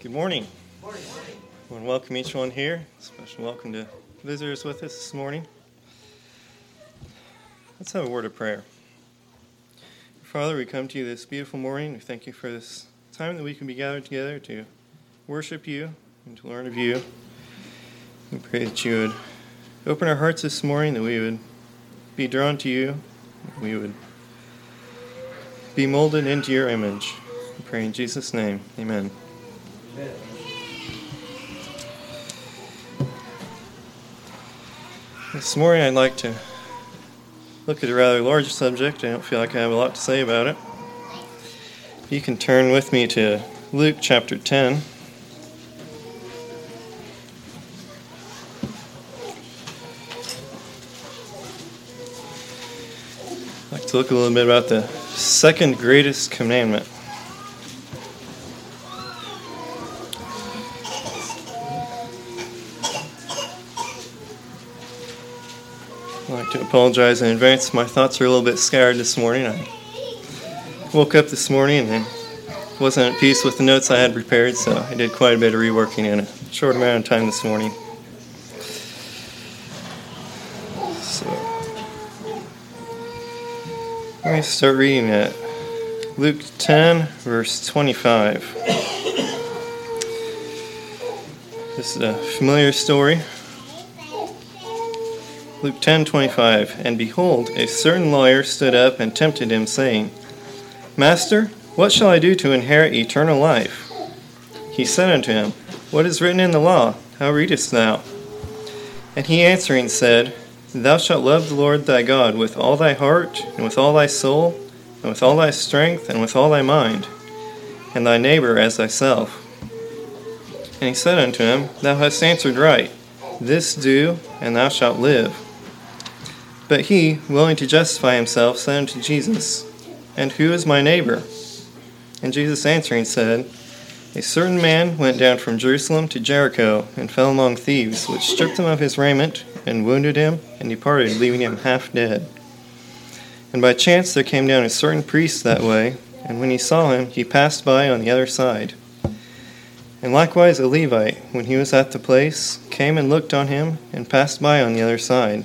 Good morning. Morning. I want to welcome each one here. Special welcome to visitors with us this morning. Let's have a word of prayer. Father, we come to you this beautiful morning. We thank you for this time that we can be gathered together to worship you and to learn of you. We pray that you would open our hearts this morning, that we would be drawn to you, that we would be molded into your image. We pray in Jesus' name. Amen. This morning I'd like to look at a rather large subject. I don't feel like I have a lot to say about it. You can turn with me to Luke chapter 10. I'd like to look a little bit about the second greatest commandment. To apologize in advance. My thoughts are a little bit scattered this morning. I woke up this morning and wasn't at peace with the notes I had prepared, so I did quite a bit of reworking in a short amount of time this morning. So, let me start reading at Luke 10, verse 25. This is a familiar story Luke 10:25 And behold a certain lawyer stood up and tempted him saying Master what shall I do to inherit eternal life He said unto him What is written in the law? How readest thou And he answering said Thou shalt love the Lord thy God with all thy heart and with all thy soul and with all thy strength and with all thy mind and thy neighbor as thyself And he said unto him Thou hast answered right. This do, and thou shalt live. But he, willing to justify himself, said unto Jesus, And who is my neighbor? And Jesus answering said, A certain man went down from Jerusalem to Jericho, and fell among thieves, which stripped him of his raiment, and wounded him, and departed, leaving him half dead. And by chance there came down a certain priest that way, and when he saw him, he passed by on the other side. And likewise a Levite, when he was at the place, came and looked on him, and passed by on the other side.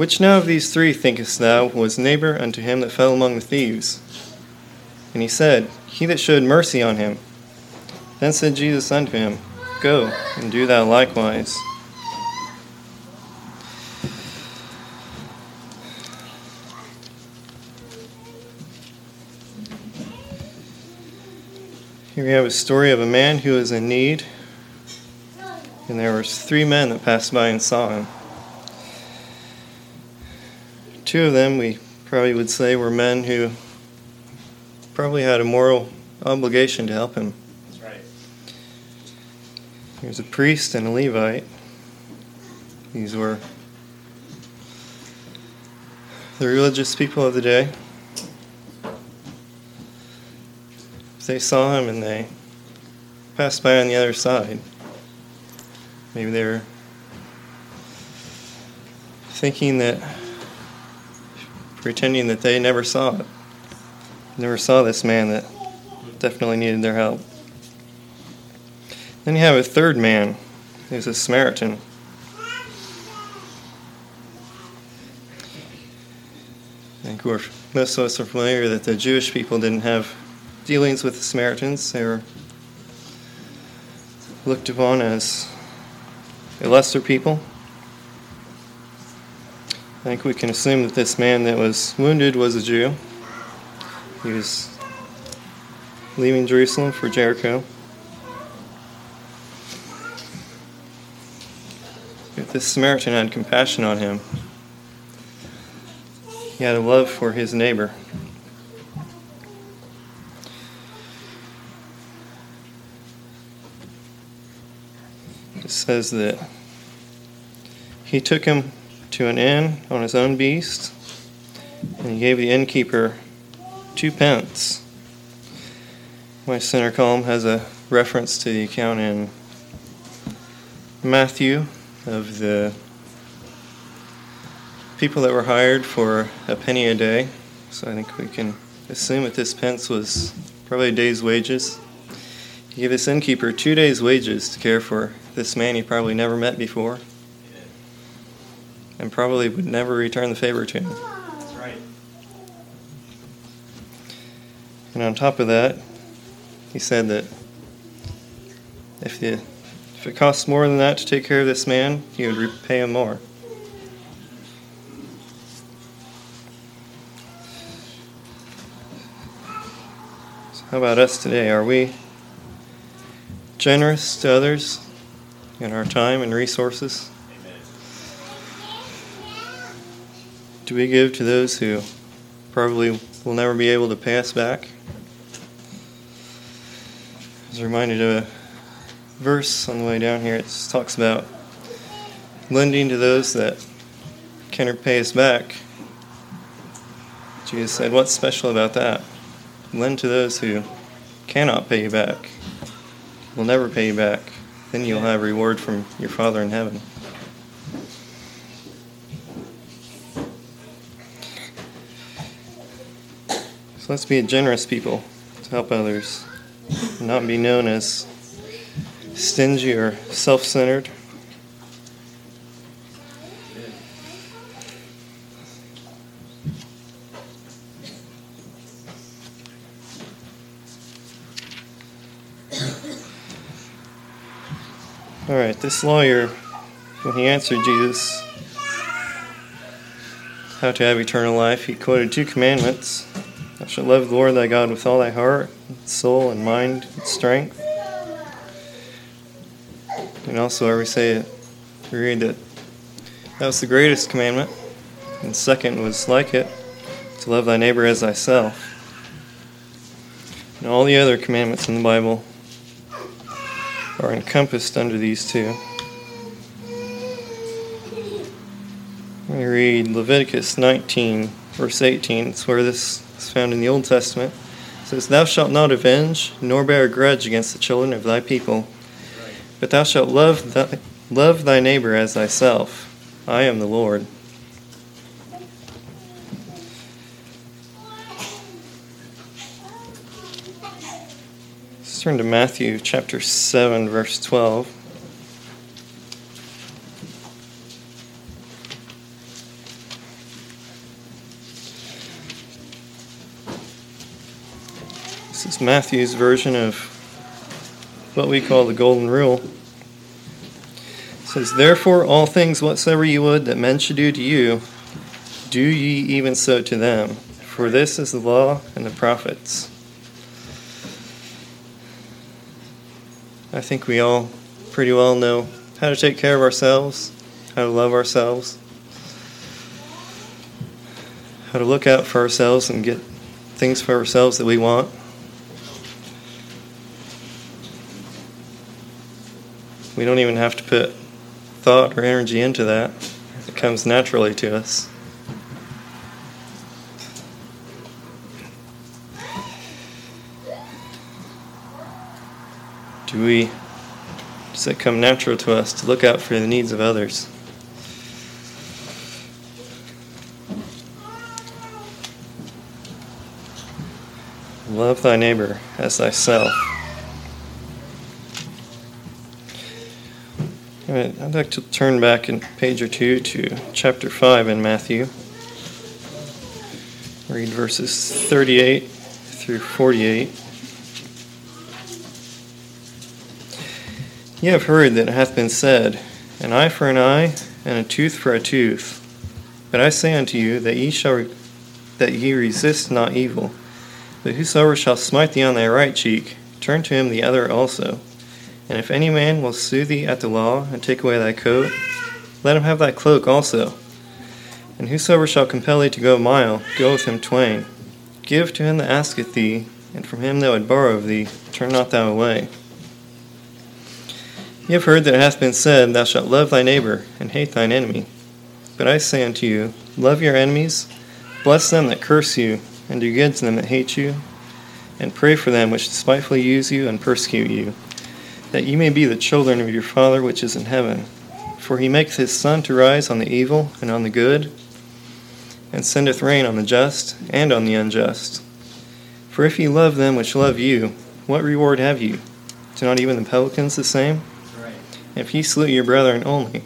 Which now of these three thinkest thou was neighbor unto him that fell among the thieves? And he said, He that showed mercy on him. Then said Jesus unto him, Go, and do thou likewise. Here we have a story of a man who was in need, and there were three men that passed by and saw him. Two of them, we probably would say, were men who probably had a moral obligation to help him. That's right. He was a priest and a Levite. These were the religious people of the day. They saw him and they passed by on the other side. Maybe they were thinking that pretending that they never saw it. Never saw this man that definitely needed their help. Then you have a third man who's a Samaritan. Think we're, most of us are familiar that the Jewish people didn't have dealings with the Samaritans. They were looked upon as a lesser people. I think we can assume that this man that was wounded was a Jew. He was leaving Jerusalem for Jericho. But this Samaritan had compassion on him. He had a love for his neighbor. it says that he took him to an inn on his own beast, and he gave the innkeeper two pence. My center column has a reference to the account in Matthew of the people that were hired for a penny a day. So I think we can assume that this pence was probably a day's wages. He gave this innkeeper two days' wages to care for this man he probably never met before and probably would never return the favor to him. That's right. And on top of that, he said that if, the, if it costs more than that to take care of this man, he would repay him more. So how about us today? Are we generous to others in our time and resources? Do we give to those who probably will never be able to pay us back? I was reminded of a verse on the way down here. It talks about lending to those that can repay us back. Jesus said, What's special about that? Lend to those who cannot pay you back, will never pay you back. Then you'll have reward from your Father in heaven. Let's be a generous people to help others, not be known as stingy or self centered. All right, this lawyer, when he answered Jesus how to have eternal life, he quoted two commandments Thou shalt love the Lord thy God with all thy heart, soul, and mind, and strength. And also, where we say it, we read that that was the greatest commandment, and second was like it, to love thy neighbor as thyself. And all the other commandments in the Bible are encompassed under these two. We read Leviticus 19, verse 18. It's where this is found in the Old Testament. It says, Thou shalt not avenge, nor bear a grudge against the children of thy people, but thou shalt love thy, love thy neighbor as thyself. I am the Lord. Let's turn to Matthew chapter 7, verse 12. Matthew's version of what we call the Golden Rule. It says, Therefore, all things whatsoever you would that men should do to you, do ye even so to them. For this is the law and the prophets. I think we all pretty well know how to take care of ourselves, how to love ourselves, how to look out for ourselves and get things for ourselves that we want. We don't even have to put thought or energy into that. It comes naturally to us. Do we, does it come natural to us to look out for the needs of others? Love thy neighbor as thyself. I'd like to turn back a page or two to chapter 5 in Matthew. Read verses 38 through 48. Ye have heard that it hath been said, An eye for an eye, and a tooth for a tooth. But I say unto you that ye shall re- that ye resist not evil. But whosoever shall smite thee on thy right cheek, turn to him the other also. And if any man will sue thee at the law, and take away thy coat, let him have thy cloak also. And whosoever shall compel thee to go a mile, go with him twain. Give to him that asketh thee, and from him that would borrow of thee, turn not thou away. Ye have heard that it hath been said, Thou shalt love thy neighbor, and hate thine enemy. But I say unto you, Love your enemies, bless them that curse you, and do good to them that hate you, and pray for them which despitefully use you and persecute you, that ye may be the children of your Father which is in heaven. For he maketh his sun to rise on the evil and on the good, and sendeth rain on the just and on the unjust. For if ye love them which love you, what reward have you? Do not even the publicans the same? Right. If ye salute your brethren only,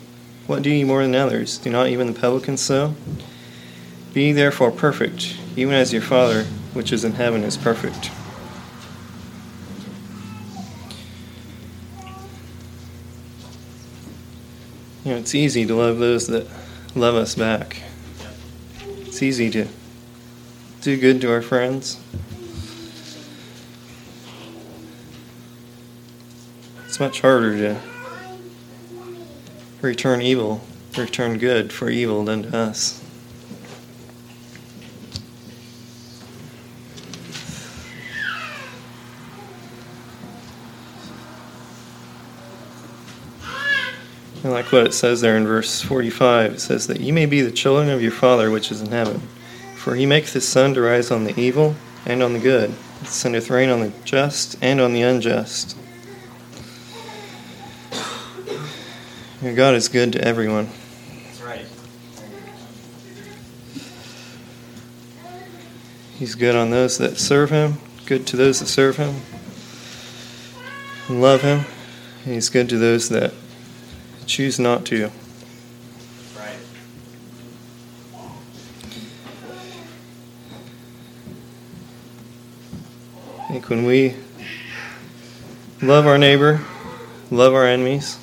what do ye more than others? Do not even the publicans so? Be therefore perfect, even as your Father which is in heaven is perfect. You know, it's easy to love those that love us back. It's easy to do good to our friends. It's much harder to return evil, return good for evil than to us. And like what it says there in verse 45, it says that you may be the children of your Father which is in heaven. For he maketh his sun to rise on the evil and on the good, sendeth rain on the just and on the unjust. Your God is good to everyone. That's right. He's good on those that serve him, good to those that serve him and love him. He's good to those that choose not to. Right. I think when we love our neighbor, love our enemies,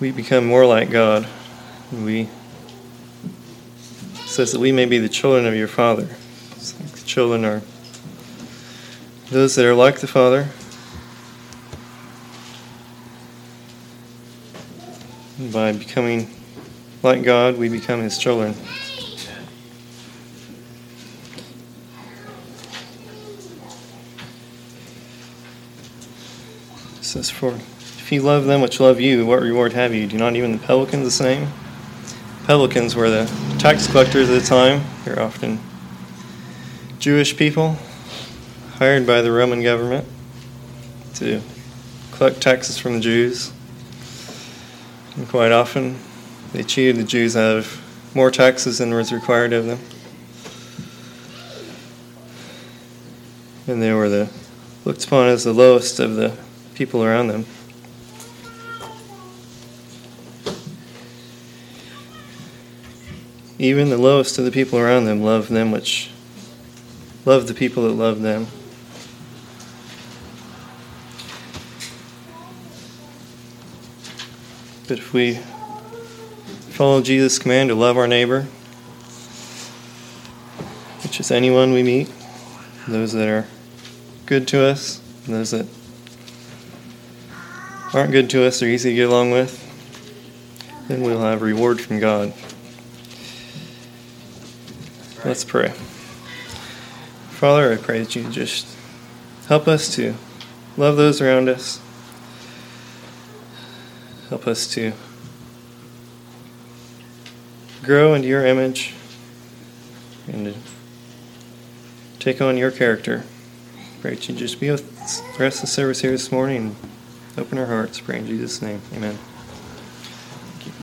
we become more like God. We says that we may be the children of your Father. Like the children are those that are like the Father. By becoming like God, we become His children. It says, For if you love them which love you, what reward have you? Do not even the publicans the same? Publicans were the tax collectors at the time. They're often Jewish people hired by the Roman government to collect taxes from the Jews. And quite often, they cheated the Jews out of more taxes than was required of them. And they were the looked upon as the lowest of the people around them. Even the lowest of the people around them loved them which loved the people that loved them. But if we follow Jesus' command to love our neighbor, which is anyone we meet, those that are good to us, those that aren't good to us, or easy to get along with, then we'll have reward from God. Let's pray. Father, I pray that you just help us to love those around us. Help us to grow into your image and take on your character. Pray that just be with the rest of the service here this morning and open our hearts. Pray in Jesus' name. Amen.